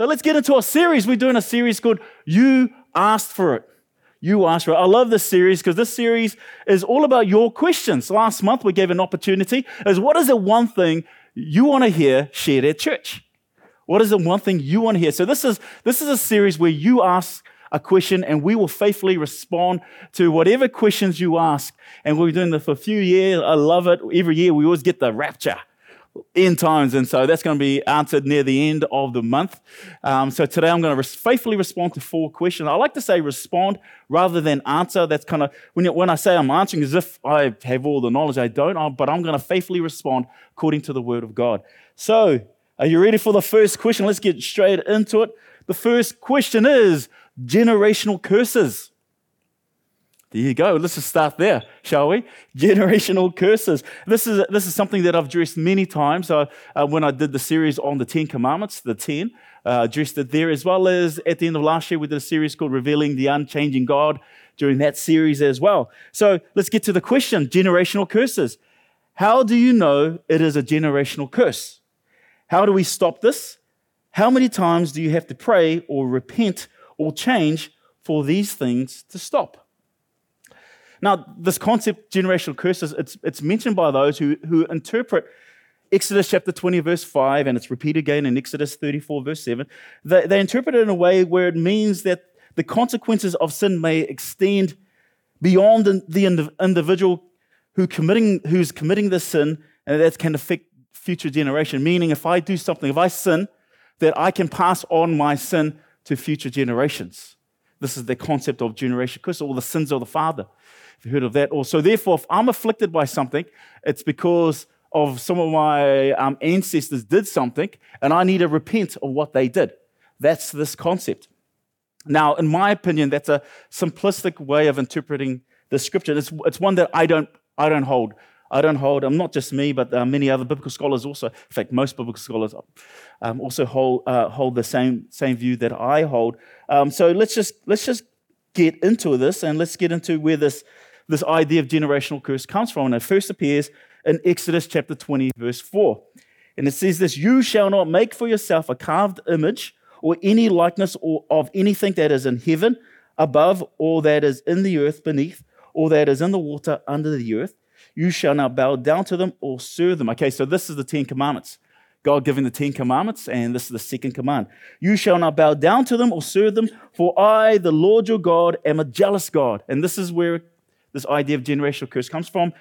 So let's get into our series. We're doing a series called You Asked for It. You Asked for It. I love this series because this series is all about your questions. Last month we gave an opportunity is what is the one thing you want to hear shared at church? What is the one thing you want to hear? So this is this is a series where you ask a question and we will faithfully respond to whatever questions you ask. And we've been doing this for a few years. I love it. Every year we always get the rapture end times. And so that's going to be answered near the end of the month. Um, so today I'm going to res- faithfully respond to four questions. I like to say respond rather than answer. That's kind of when, when I say I'm answering as if I have all the knowledge, I don't, but I'm going to faithfully respond according to the word of God. So are you ready for the first question? Let's get straight into it. The first question is generational curses. There you go. Let's just start there, shall we? Generational curses. This is, this is something that I've addressed many times. Uh, uh, when I did the series on the Ten Commandments, the Ten, uh, addressed it there, as well as at the end of last year, we did a series called Revealing the Unchanging God during that series as well. So let's get to the question generational curses. How do you know it is a generational curse? How do we stop this? How many times do you have to pray or repent or change for these things to stop? Now, this concept, generational curses, it's, it's mentioned by those who, who interpret Exodus chapter 20, verse 5, and it's repeated again in Exodus 34, verse 7. They, they interpret it in a way where it means that the consequences of sin may extend beyond the individual who committing, who's committing the sin, and that can affect future generation. Meaning, if I do something, if I sin, that I can pass on my sin to future generations. This is the concept of generation curse, or the sins of the father. Have you heard of that? Or so therefore, if I'm afflicted by something, it's because of some of my um, ancestors did something, and I need to repent of what they did. That's this concept. Now, in my opinion, that's a simplistic way of interpreting the scripture. It's, it's one that I don't, I don't hold. I don't hold, I'm not just me, but uh, many other biblical scholars also, in fact, most biblical scholars um, also hold, uh, hold the same, same view that I hold. Um, so let's just, let's just get into this and let's get into where this, this idea of generational curse comes from. And it first appears in Exodus chapter 20, verse 4. And it says this You shall not make for yourself a carved image or any likeness or of anything that is in heaven above, or that is in the earth beneath, or that is in the water under the earth. You shall not bow down to them or serve them. Okay, so this is the Ten Commandments. God giving the Ten Commandments, and this is the second command. You shall not bow down to them or serve them, for I, the Lord your God, am a jealous God. And this is where this idea of generational curse comes from,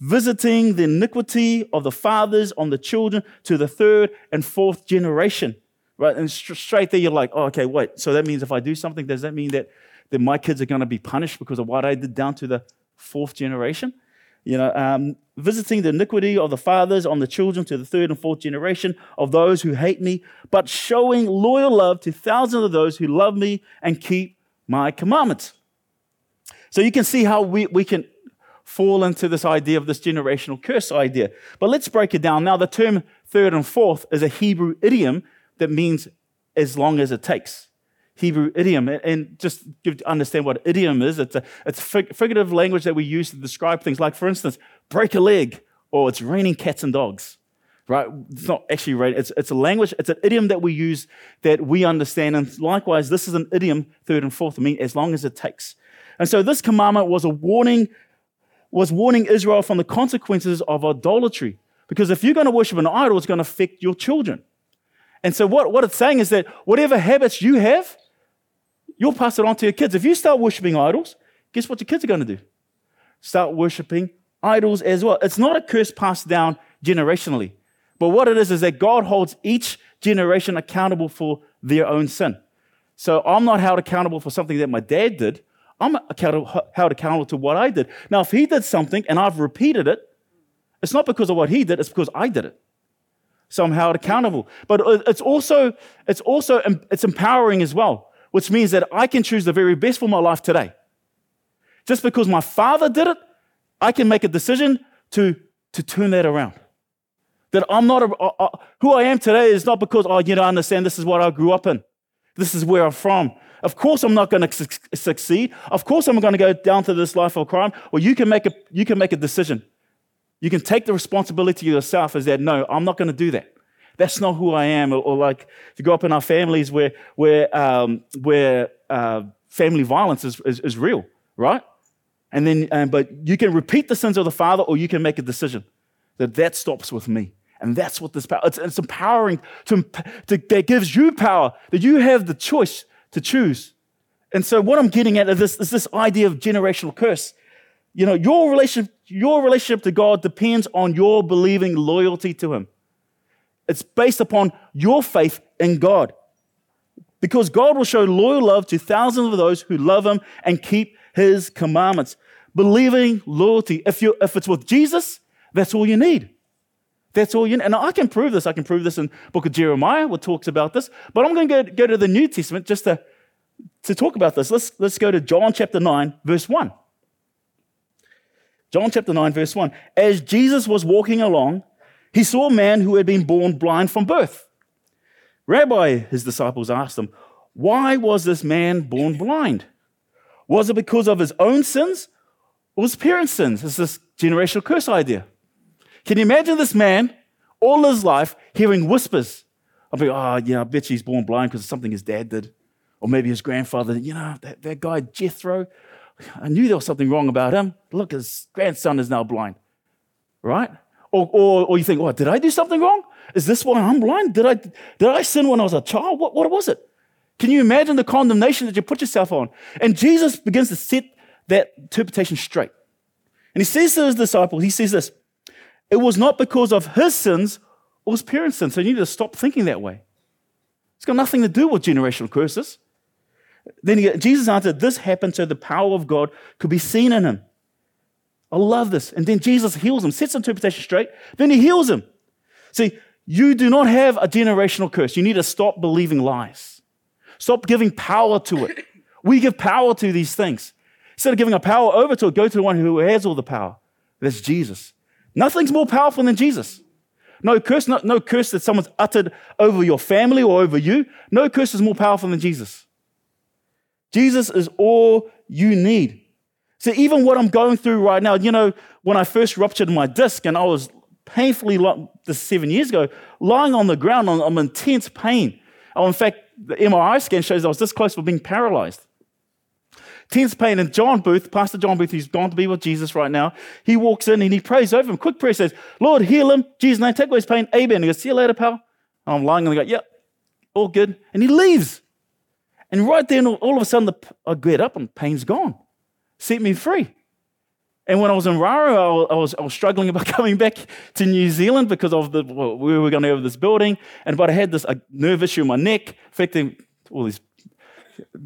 visiting the iniquity of the fathers on the children to the third and fourth generation. Right? And straight there, you're like, oh, okay, wait. So that means if I do something, does that mean that, that my kids are going to be punished because of what I did down to the fourth generation? You know, um, visiting the iniquity of the fathers on the children to the third and fourth generation of those who hate me, but showing loyal love to thousands of those who love me and keep my commandments. So you can see how we, we can fall into this idea of this generational curse idea. But let's break it down. Now, the term third and fourth is a Hebrew idiom that means as long as it takes. Hebrew idiom. And just to understand what idiom is, it's a, it's figurative language that we use to describe things. Like, for instance, break a leg, or it's raining cats and dogs. Right? It's not actually raining. It's, it's a language, it's an idiom that we use that we understand. And likewise, this is an idiom, third and fourth, I mean, as long as it takes. And so this commandment was a warning, was warning Israel from the consequences of idolatry. Because if you're going to worship an idol, it's going to affect your children. And so what, what it's saying is that whatever habits you have, you'll pass it on to your kids. If you start worshiping idols, guess what your kids are going to do? Start worshiping idols as well. It's not a curse passed down generationally. But what it is is that God holds each generation accountable for their own sin. So I'm not held accountable for something that my dad did. I'm held accountable to what I did. Now, if he did something and I've repeated it, it's not because of what he did, it's because I did it. So I'm held accountable. But it's also, it's also, it's empowering as well which means that I can choose the very best for my life today. Just because my father did it, I can make a decision to, to turn that around. That I'm not, a, who I am today is not because, oh, you know, I understand this is what I grew up in. This is where I'm from. Of course, I'm not going to su- succeed. Of course, I'm going to go down to this life of crime. Well, you can make a, you can make a decision. You can take the responsibility yourself as that, no, I'm not going to do that. That's not who I am. Or, or like to grow up in our families where, where, um, where uh, family violence is, is, is, real, right? And then, um, but you can repeat the sins of the father or you can make a decision that that stops with me. And that's what this power, it's, it's empowering to, to, that gives you power, that you have the choice to choose. And so what I'm getting at is this, is this idea of generational curse. You know, your relationship, your relationship to God depends on your believing loyalty to Him. It's based upon your faith in God. Because God will show loyal love to thousands of those who love Him and keep His commandments. Believing loyalty. If, you, if it's with Jesus, that's all you need. That's all you need. And I can prove this. I can prove this in book of Jeremiah, what talks about this. But I'm going to go, go to the New Testament just to, to talk about this. Let's, let's go to John chapter 9, verse 1. John chapter 9, verse 1. As Jesus was walking along, he saw a man who had been born blind from birth. Rabbi, his disciples asked him, Why was this man born blind? Was it because of his own sins or his parents' sins? It's this generational curse idea. Can you imagine this man all his life hearing whispers? I'll be, oh, yeah, I bet he's born blind because of something his dad did. Or maybe his grandfather, you know, that, that guy Jethro, I knew there was something wrong about him. Look, his grandson is now blind, right? Or, or, or you think, oh, did I do something wrong? Is this why I'm blind? Did I, did I sin when I was a child? What, what was it? Can you imagine the condemnation that you put yourself on? And Jesus begins to set that interpretation straight. And he says to his disciples, he says this, it was not because of his sins or his parents' sins. So you need to stop thinking that way. It's got nothing to do with generational curses. Then he, Jesus answered, This happened so the power of God could be seen in him. I love this. And then Jesus heals him, sets interpretation straight, then he heals him. See, you do not have a generational curse. You need to stop believing lies. Stop giving power to it. We give power to these things. Instead of giving our power over to it, go to the one who has all the power. That's Jesus. Nothing's more powerful than Jesus. No curse, no, no curse that someone's uttered over your family or over you. No curse is more powerful than Jesus. Jesus is all you need. So even what I'm going through right now, you know, when I first ruptured my disc and I was painfully, this seven years ago, lying on the ground on, on intense pain. Oh, in fact, the MRI scan shows I was this close to being paralyzed. Tense pain. And John Booth, Pastor John Booth, who's gone to be with Jesus right now, he walks in and he prays over him. Quick prayer says, Lord, heal him. Jesus' name, take away his pain. Amen. He goes, see you later, pal. And I'm lying and I go, yep, all good. And he leaves. And right then, all of a sudden, the, I get up and pain's gone. Set me free. And when I was in Raro, I was, I was struggling about coming back to New Zealand because of the, well, we were going to have this building. And but I had this nerve issue in my neck, affecting all these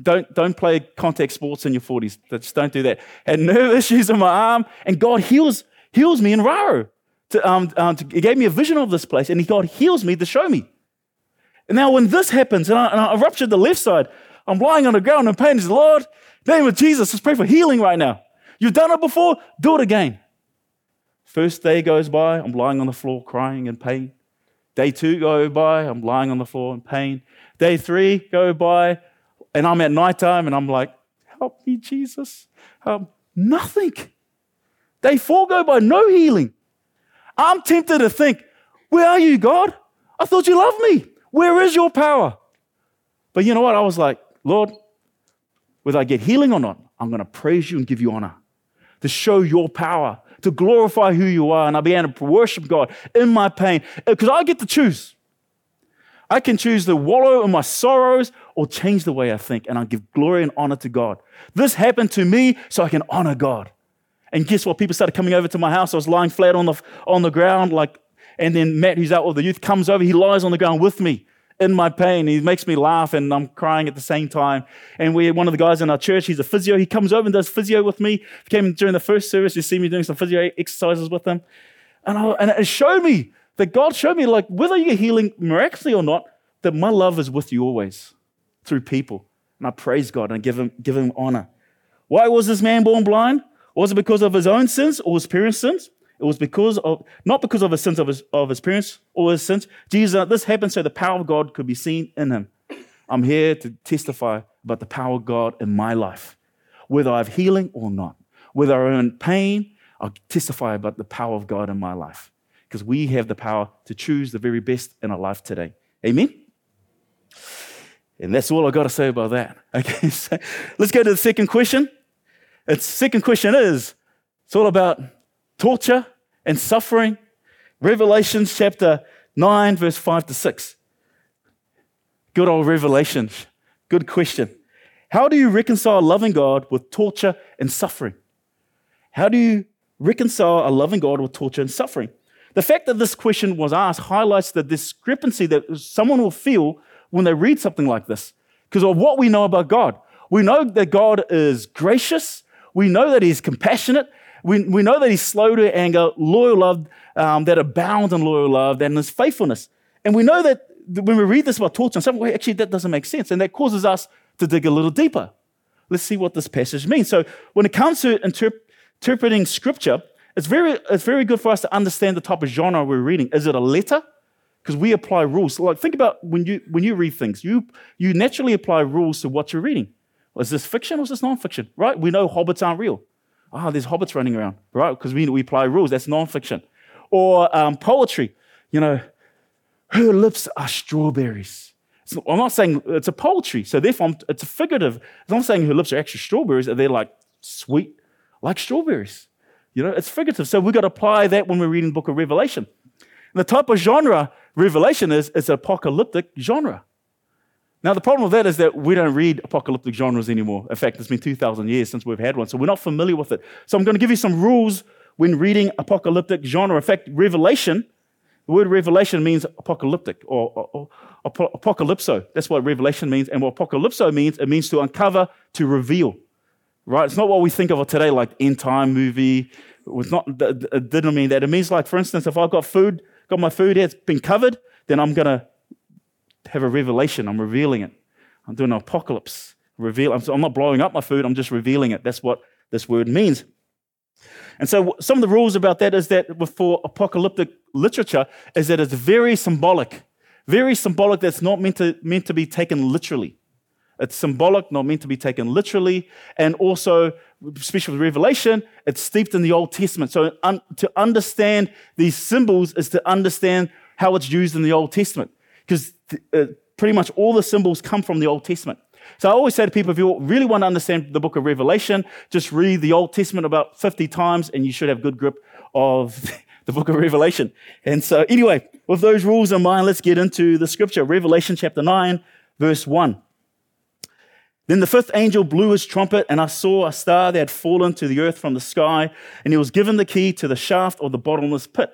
don't, don't play contact sports in your 40s. Just don't do that. Had nerve issues in my arm, and God heals, heals me in Raro. To, um, um, to, he gave me a vision of this place, and God heals me to show me. And now, when this happens, and I, and I ruptured the left side, I'm lying on the ground in pain. He Lord, name of Jesus, let's pray for healing right now. You've done it before, do it again. First day goes by, I'm lying on the floor crying in pain. Day two go by, I'm lying on the floor in pain. Day three go by, and I'm at nighttime and I'm like, help me, Jesus. Um, nothing. Day four go by, no healing. I'm tempted to think, where are you, God? I thought you loved me. Where is your power? But you know what? I was like, Lord, whether I get healing or not, I'm going to praise you and give you honor to show your power, to glorify who you are. And I began to worship God in my pain uh, because I get to choose. I can choose to wallow in my sorrows or change the way I think, and I give glory and honor to God. This happened to me so I can honor God. And guess what? People started coming over to my house. I was lying flat on the, on the ground, like, and then Matt, who's out with the youth, comes over. He lies on the ground with me in my pain. He makes me laugh, and I'm crying at the same time. And we one of the guys in our church. He's a physio. He comes over and does physio with me. He came during the first service. You see me doing some physio exercises with him, and, I, and it showed me that God showed me, like, whether you're healing miraculously or not, that my love is with you always through people. And I praise God and give him, give him honor. Why was this man born blind? Was it because of his own sins or his parents' sins? It was because of, not because of the sins of his, of his parents or his sins. Jesus, uh, this happened so the power of God could be seen in him. I'm here to testify about the power of God in my life, whether I have healing or not. Whether I'm in pain, I'll testify about the power of God in my life. because we have the power to choose the very best in our life today. Amen? And that's all I got to say about that. Okay, so let's go to the second question. The second question is it's all about torture and suffering. Revelations chapter 9, verse 5 to 6. Good old Revelations. Good question. How do you reconcile loving God with torture and suffering? How do you reconcile a loving God with torture and suffering? The fact that this question was asked highlights the discrepancy that someone will feel when they read something like this because of what we know about God. We know that God is gracious, we know that He's compassionate, we, we know that He's slow to anger, loyal love, um, that abounds in loyal love, and His faithfulness. And we know that when we read this about torture in some way, actually, that doesn't make sense. And that causes us to dig a little deeper. Let's see what this passage means. So, when it comes to interp- interpreting scripture, it's very, it's very good for us to understand the type of genre we're reading. Is it a letter? Because we apply rules. Like, think about when you, when you read things, you, you naturally apply rules to what you're reading. Is this fiction or is this nonfiction? Right? We know hobbits aren't real. Oh, there's hobbits running around, right? Because we, we apply rules. That's nonfiction. Or um, poetry. You know, her lips are strawberries. I'm not saying it's a poetry, so therefore it's a figurative. I'm not saying her lips are actually strawberries, they're like sweet, like strawberries. You know, it's figurative. So we've got to apply that when we're reading the book of Revelation. And the type of genre Revelation is, is apocalyptic genre. Now, the problem with that is that we don't read apocalyptic genres anymore. In fact, it's been 2,000 years since we've had one, so we're not familiar with it. So I'm going to give you some rules when reading apocalyptic genre. In fact, Revelation the word revelation means apocalyptic or, or, or apocalypso. That's what revelation means. And what apocalypso means, it means to uncover, to reveal. Right? It's not what we think of today, like end time movie. It's not, it didn't mean that. It means like, for instance, if I've got food, got my food here, it's been covered, then I'm going to have a revelation. I'm revealing it. I'm doing an apocalypse. Reveal. I'm, not blowing up my food. I'm just revealing it. That's what this word means. And so some of the rules about that is that for apocalyptic literature is that it's very symbolic. Very symbolic that's not meant to, meant to be taken literally. It's symbolic, not meant to be taken literally. And also, especially with Revelation, it's steeped in the Old Testament. So un, to understand these symbols is to understand how it's used in the Old Testament. Because uh, pretty much all the symbols come from the Old Testament. So I always say to people, if you really want to understand the book of Revelation, just read the Old Testament about 50 times and you should have good grip of the book of Revelation. And so anyway, with those rules in mind, let's get into the scripture. Revelation chapter 9, verse 1. Then the fifth angel blew his trumpet, and I saw a star that had fallen to the earth from the sky, and he was given the key to the shaft of the bottomless pit,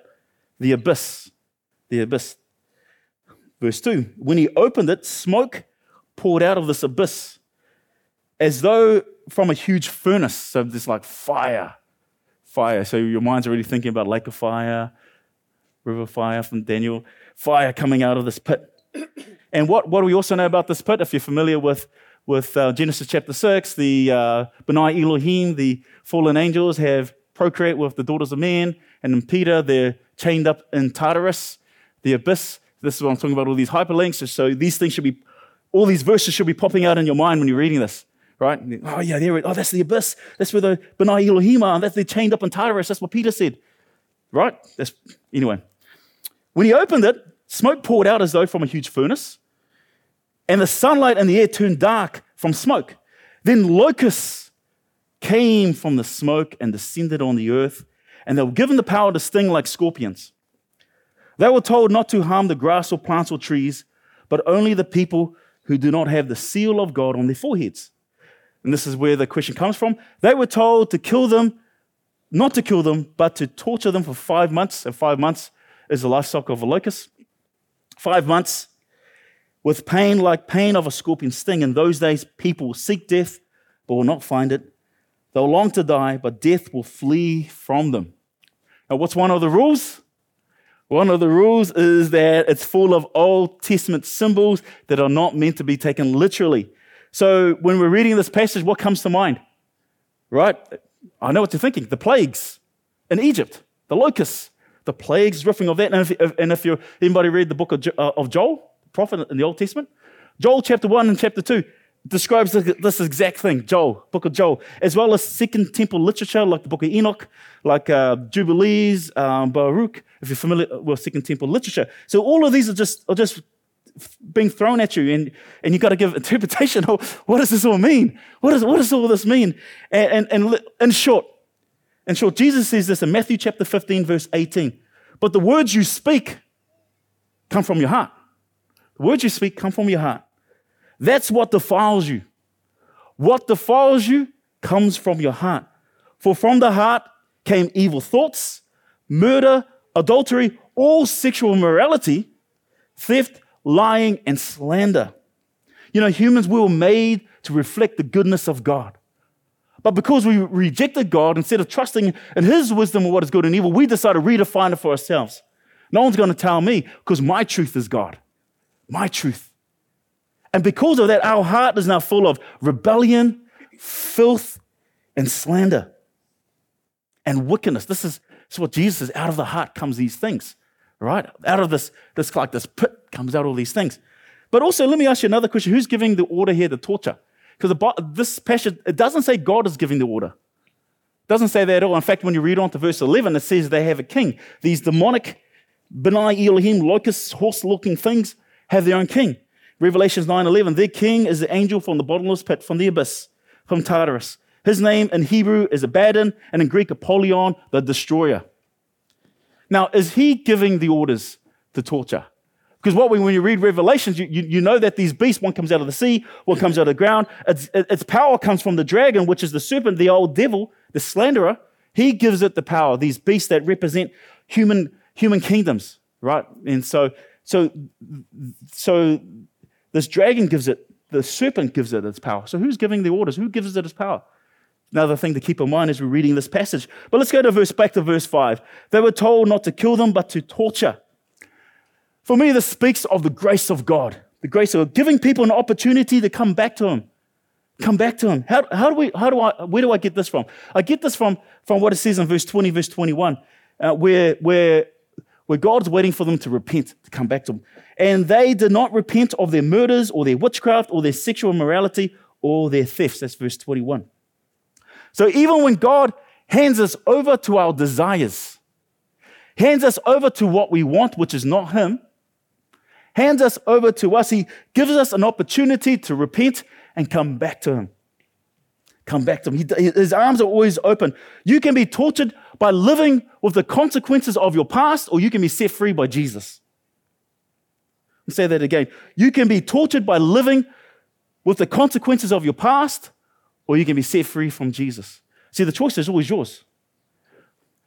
the abyss. The abyss. Verse 2 When he opened it, smoke poured out of this abyss as though from a huge furnace. So there's like fire, fire. So your mind's already thinking about lake of fire, river fire from Daniel, fire coming out of this pit. and what, what do we also know about this pit? If you're familiar with, with uh, Genesis chapter 6, the uh, Benai Elohim, the fallen angels, have procreate with the daughters of men. And in Peter, they're chained up in Tartarus, the abyss. This is what I'm talking about, all these hyperlinks. So these things should be all these verses should be popping out in your mind when you're reading this, right? Oh, yeah, there it, oh, that's the abyss. That's where the Benai Elohim are. That's they're chained up in Tartarus. That's what Peter said, right? That's, anyway. When he opened it, smoke poured out as though from a huge furnace, and the sunlight and the air turned dark from smoke. Then locusts came from the smoke and descended on the earth, and they were given the power to sting like scorpions. They were told not to harm the grass or plants or trees, but only the people who do not have the seal of God on their foreheads. And this is where the question comes from. They were told to kill them, not to kill them, but to torture them for five months. And five months is the life cycle of a locust. Five months with pain like pain of a scorpion sting. In those days, people will seek death, but will not find it. They'll long to die, but death will flee from them. Now, what's one of the rules? One of the rules is that it's full of Old Testament symbols that are not meant to be taken literally. So when we're reading this passage, what comes to mind? Right? I know what you're thinking. The plagues in Egypt, the locusts, the plagues, riffing of that. And if, and if you anybody read the book of, uh, of Joel, prophet in the Old Testament, Joel chapter 1 and chapter 2, describes this exact thing, Joel, book of Joel, as well as Second Temple literature like the book of Enoch, like uh, Jubilees, um, Baruch, if you're familiar with Second Temple literature. So all of these are just, are just being thrown at you, and, and you've got to give interpretation. Oh, what does this all mean? What, is, what does all this mean? And, and, and in short, in short, Jesus says this in Matthew chapter 15, verse 18. But the words you speak come from your heart. The words you speak come from your heart. That's what defiles you. What defiles you comes from your heart. For from the heart came evil thoughts, murder, adultery, all sexual immorality, theft, lying, and slander. You know, humans, we were made to reflect the goodness of God. But because we rejected God, instead of trusting in His wisdom of what is good and evil, we decided to redefine it for ourselves. No one's going to tell me because my truth is God. My truth. And because of that, our heart is now full of rebellion, filth, and slander and wickedness. This is, this is what Jesus says. Out of the heart comes these things, right? Out of this, this like this pit comes out all these things. But also, let me ask you another question. Who's giving the order here The torture? Because this passage, it doesn't say God is giving the order. It doesn't say that at all. In fact, when you read on to verse 11, it says they have a king. These demonic, B'nai Elohim, locust, horse-looking things have their own king. Revelations 9:11, their king is the angel from the bottomless pit, from the abyss, from Tartarus. His name in Hebrew is Abaddon, and in Greek, Apollyon, the destroyer. Now, is he giving the orders to torture? Because what we, when you read Revelations, you, you, you, know that these beasts, one comes out of the sea, one comes out of the ground. Its, its power comes from the dragon, which is the serpent, the old devil, the slanderer. He gives it the power, these beasts that represent human, human kingdoms, right? And so, so, so this dragon gives it, the serpent gives it its power. So who's giving the orders? Who gives it its power? Another thing to keep in mind as we're reading this passage. But let's go to verse back to verse 5. They were told not to kill them, but to torture. For me, this speaks of the grace of God, the grace of giving people an opportunity to come back to Him. Come back to Him. How, how do we, how do I, where do I get this from? I get this from, from what it says in verse 20, verse 21, uh, where, where, where God's waiting for them to repent, to come back to Him. And they did not repent of their murders or their witchcraft or their sexual immorality or their thefts. That's verse 21. So even when God hands us over to our desires, hands us over to what we want, which is not Him, hands us over to us. He gives us an opportunity to repent and come back to Him. Come back to Him. His arms are always open. You can be tortured by living with the consequences of your past, or you can be set free by Jesus. I'll say that again. You can be tortured by living with the consequences of your past, or you can be set free from Jesus. See, the choice is always yours.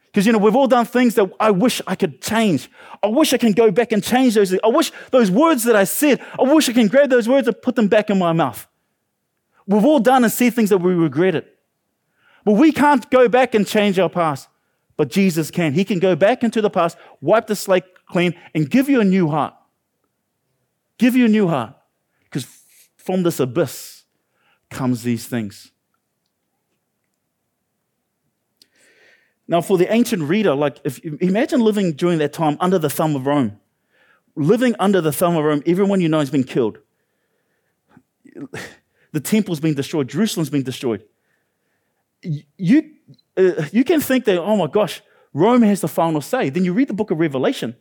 Because, you know, we've all done things that I wish I could change. I wish I can go back and change those. I wish those words that I said, I wish I can grab those words and put them back in my mouth. We've all done and said things that we regretted. But we can't go back and change our past. But Jesus can. He can go back into the past, wipe the slate clean, and give you a new heart. Give you a new heart. Because from this abyss comes these things. Now, for the ancient reader, like if imagine living during that time under the thumb of Rome, living under the thumb of Rome, everyone you know has been killed. The temple's been destroyed, Jerusalem's been destroyed. You, uh, you can think that, oh my gosh, Rome has the final say. Then you read the book of Revelation,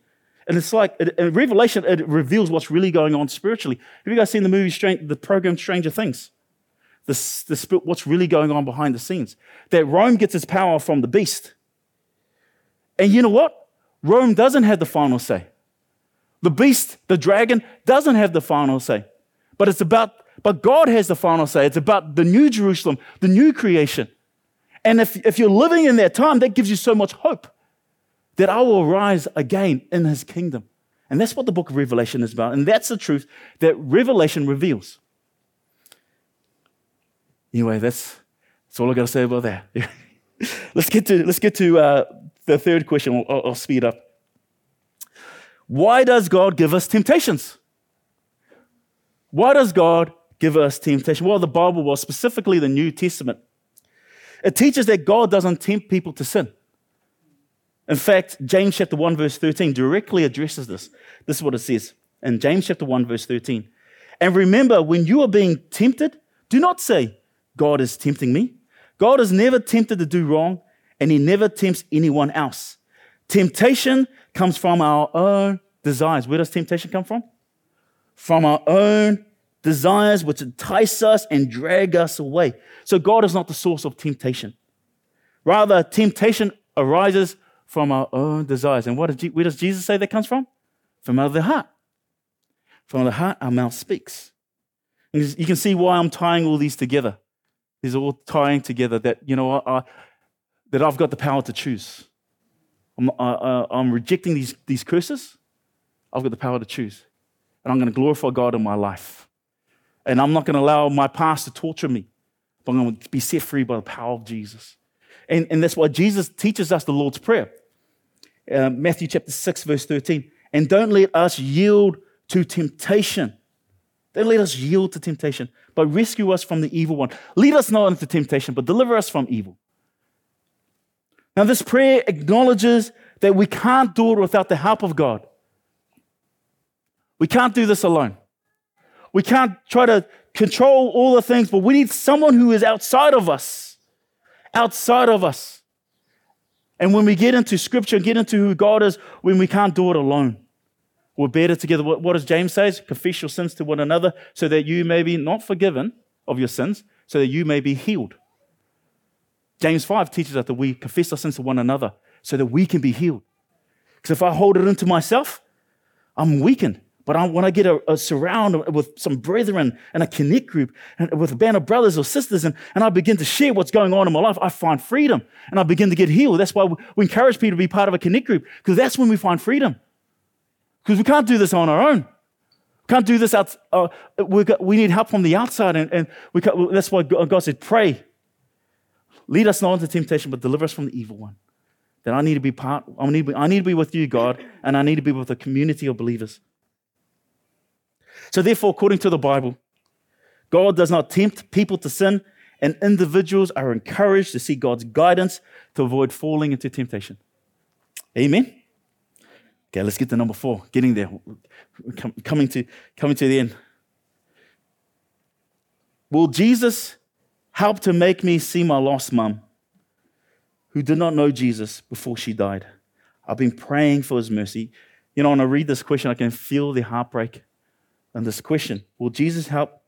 and it's like, it, Revelation, it reveals what's really going on spiritually. Have you guys seen the movie, the program Stranger Things? The, the, what's really going on behind the scenes. That Rome gets its power from the beast. And you know what? Rome doesn't have the final say. The beast, the dragon, doesn't have the final say. But it's about, but God has the final say. It's about the new Jerusalem, the new creation. And if, if you're living in that time, that gives you so much hope that I will rise again in his kingdom. And that's what the book of Revelation is about. And that's the truth that Revelation reveals. Anyway, that's, that's all I got to say about that. let's get to, let's get to uh, the third question. I'll, I'll speed up. Why does God give us temptations? Why does God give us temptation? Well, the Bible, well, specifically the New Testament, it teaches that God doesn't tempt people to sin. In fact, James chapter 1, verse 13 directly addresses this. This is what it says in James chapter 1, verse 13. And remember, when you are being tempted, Do not say, God is tempting me. God is never tempted to do wrong, and he never tempts anyone else. Temptation comes from our own desires. Where does temptation come from? From our own desires, which entice us and drag us away. So God is not the source of temptation. Rather, temptation arises from our own desires. And what where does Jesus say that comes from? From out of the heart. From the heart, our mouth speaks. And you can see why I'm tying all these together. These are all tying together that, you know, I, that I've got the power to choose. I'm, I, I'm rejecting these, these curses. I've got the power to choose. And I'm going to glorify God in my life. And I'm not going to allow my past to torture me, but I'm going to be set free by the power of Jesus. And, and that's why Jesus teaches us the Lord's Prayer. Uh, Matthew chapter 6, verse 13. And don't let us yield to temptation. Don't let us yield to temptation, but rescue us from the evil one. Lead us not into temptation, but deliver us from evil. Now, this prayer acknowledges that we can't do it without the help of God. We can't do this alone. We can't try to control all the things, but we need someone who is outside of us. Outside of us. And when we get into scripture, and get into who God is, when we can't do it alone. We're better together. What, does James say? Confess your sins to one another so that you may be not forgiven of your sins, so that you may be healed. James 5 teaches us that we confess our sins to one another so that we can be healed. Because if I hold it into myself, I'm weakened. But I, when I get a, a, surround with some brethren and a connect group and with a band of brothers or sisters, and, and I begin to share what's going on in my life, I find freedom and I begin to get healed. That's why we, we encourage people to be part of a connect group because that's when we find freedom. Because we can't do this on our own. We can't do this out. Uh, we, got, we need help from the outside, and, and we that's why God said, "Pray, lead us not into temptation, but deliver us from the evil one." That I need to be part. I need, I need to be with you, God, and I need to be with a community of believers. So, therefore, according to the Bible, God does not tempt people to sin, and individuals are encouraged to seek God's guidance to avoid falling into temptation. Amen. Okay, let's get to number four. Getting there, coming to coming to the end. Will Jesus help to make me see my lost mum, who did not know Jesus before she died? I've been praying for His mercy. You know, when I read this question, I can feel the heartbreak and this question Will Jesus help,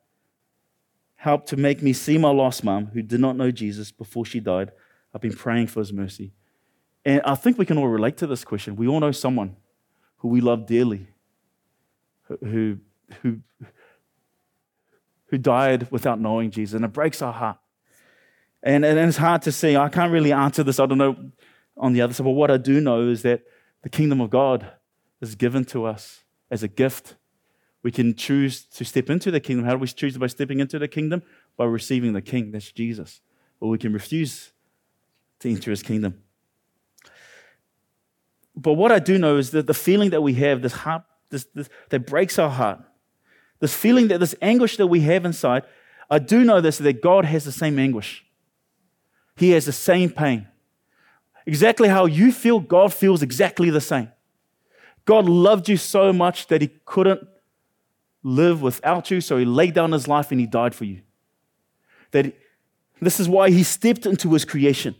help to make me see my lost mom who did not know Jesus before she died? I've been praying for his mercy. And I think we can all relate to this question. We all know someone who we love dearly, who, who, who died without knowing Jesus, and it breaks our heart. And, and it's hard to see. I can't really answer this. I don't know on the other side. But what I do know is that the kingdom of God is given to us as a gift we can choose to step into the kingdom. How do we choose by stepping into the kingdom? By receiving the king, that's Jesus. Or we can refuse to enter his kingdom. But what I do know is that the feeling that we have, this heart, this, this, that breaks our heart, this feeling that this anguish that we have inside, I do know this that God has the same anguish. He has the same pain. Exactly how you feel, God feels exactly the same. God loved you so much that he couldn't live without you, so he laid down his life and he died for you. That this is why he stepped into his creation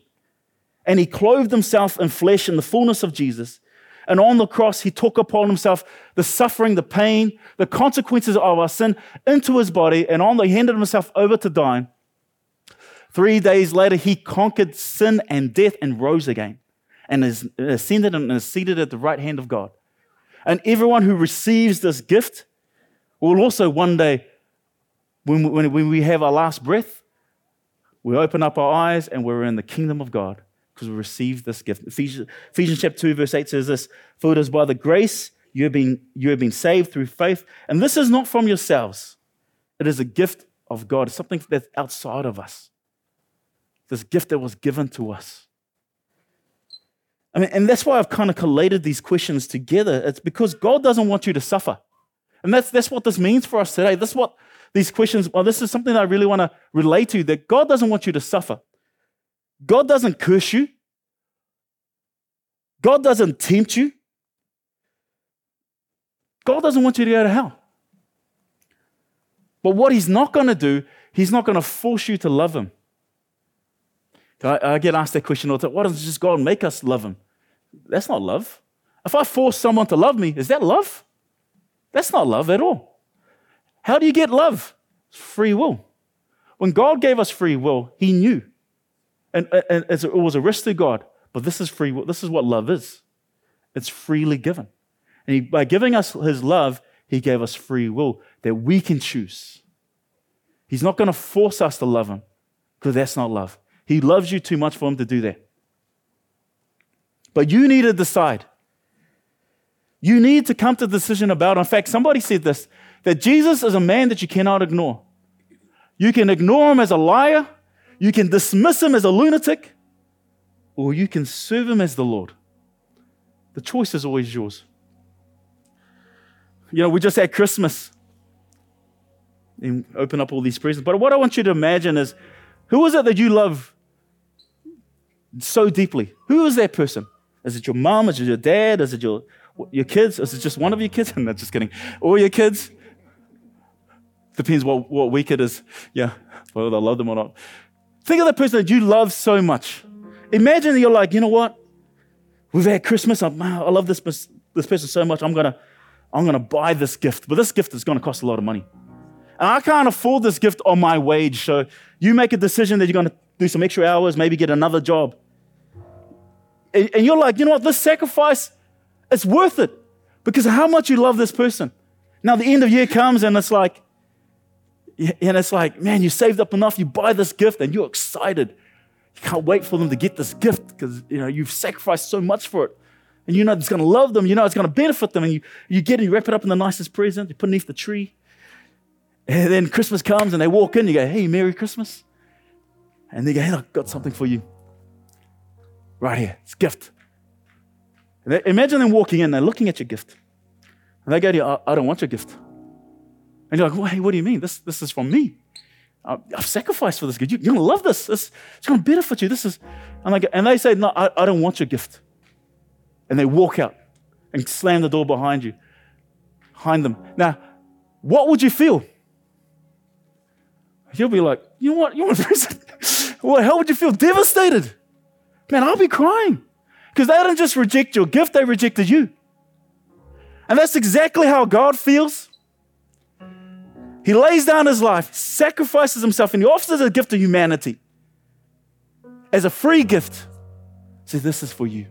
and he clothed himself in flesh in the fullness of Jesus. And on the cross, he took upon himself the suffering, the pain, the consequences of our sin into his body, and on the he handed himself over to die. Three days later, he conquered sin and death and rose again, and is ascended and is seated at the right hand of God. And everyone who receives this gift We'll also one day, when, when, when we have our last breath, we open up our eyes and we're in the kingdom of God because we received this gift. Ephesians, Ephesians chapter 2, verse 8 says this For it is by the grace you have, been, you have been saved through faith, and this is not from yourselves. It is a gift of God, something that's outside of us. This gift that was given to us. I mean, and that's why I've kind of collated these questions together. It's because God doesn't want you to suffer. And that's, that's what this means for us today. This is what these questions, well, this is something that I really want to relate to that God doesn't want you to suffer. God doesn't curse you. God doesn't tempt you. God doesn't want you to go to hell. But what He's not going to do, He's not going to force you to love him. I, I get asked that question all the time why doesn't just God make us love him? That's not love. If I force someone to love me, is that love? That's not love at all. How do you get love? Free will. When God gave us free will, He knew. And, and it was a risk to God, but this is free will. This is what love is it's freely given. And he, by giving us His love, He gave us free will that we can choose. He's not going to force us to love Him because that's not love. He loves you too much for Him to do that. But you need to decide. You need to come to the decision about. In fact, somebody said this that Jesus is a man that you cannot ignore. You can ignore him as a liar, you can dismiss him as a lunatic, or you can serve him as the Lord. The choice is always yours. You know, we just had Christmas and open up all these presents. But what I want you to imagine is who is it that you love so deeply? Who is that person? Is it your mom? Is it your dad? Is it your, your kids? Is it just one of your kids? I'm just kidding. All your kids? Depends what, what week it is. Yeah, whether I love them or not. Think of the person that you love so much. Imagine that you're like, you know what? We've had Christmas. I, I love this, this person so much. I'm going to I'm gonna buy this gift. But this gift is going to cost a lot of money. And I can't afford this gift on my wage. So you make a decision that you're going to do some extra hours, maybe get another job. And, and you're like, you know what? This sacrifice, it's worth it because of how much you love this person. Now the end of year comes and it's like, and it's like, man, you saved up enough, you buy this gift, and you're excited. You can't wait for them to get this gift because you know you've sacrificed so much for it. And you know it's gonna love them, you know it's gonna benefit them, and you, you get it, you wrap it up in the nicest present, you put it underneath the tree. And then Christmas comes and they walk in, you go, hey, Merry Christmas. And they go, hey, I've got something for you. Right here, it's a gift. Imagine them walking in, they're looking at your gift. And they go to you, I, don't want your gift. And you're like, well, hey, what do you mean? This, this is from me. I've sacrificed for this gift. You, are going to love this. this. It's going to benefit you. This is, and, and they say, no, I, I don't want your gift. And they walk out and slam the door behind you, behind them. Now, what would you feel? You'll be like, you know what? You want a present? well, how would you feel? Devastated. Man, I'll be crying. Because they didn't just reject your gift, they rejected you. And that's exactly how God feels he lays down his life, sacrifices himself, and he offers a gift to humanity. As a free gift. Says, This is for you.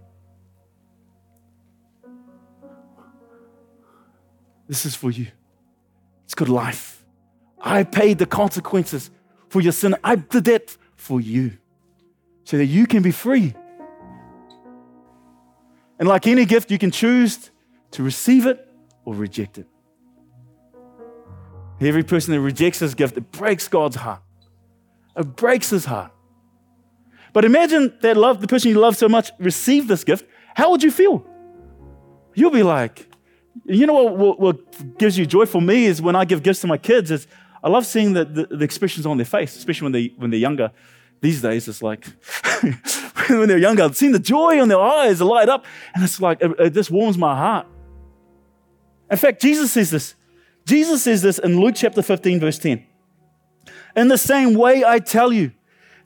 This is for you. It's good life. I paid the consequences for your sin. I did that for you so that you can be free. And like any gift, you can choose to receive it or reject it. Every person that rejects this gift, it breaks God's heart. It breaks his heart. But imagine that love, the person you love so much received this gift. How would you feel? You'll be like, you know what, what, what gives you joy for me is when I give gifts to my kids, is I love seeing the, the, the expressions on their face, especially when, they, when they're younger. These days, it's like when they're younger, seeing the joy on their eyes light up, and it's like, it, it just warms my heart. In fact, Jesus says this Jesus says this in Luke chapter 15, verse 10. In the same way, I tell you,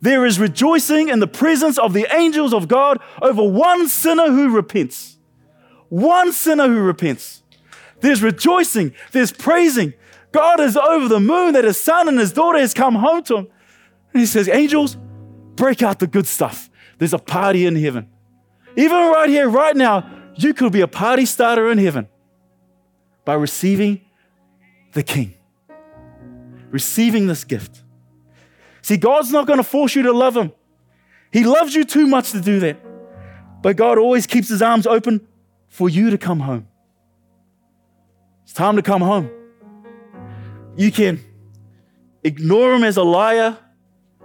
there is rejoicing in the presence of the angels of God over one sinner who repents. One sinner who repents. There's rejoicing, there's praising. God is over the moon that his son and his daughter has come home to him. And he says, Angels, break out the good stuff. There's a party in heaven. Even right here, right now, you could be a party starter in heaven by receiving the king. Receiving this gift. See, God's not going to force you to love him. He loves you too much to do that. But God always keeps his arms open for you to come home. It's time to come home. You can ignore him as a liar,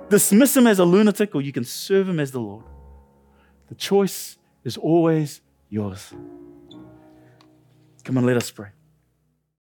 dismiss him as a lunatic, or you can serve him as the Lord. The choice is always yours. Come on, let us pray.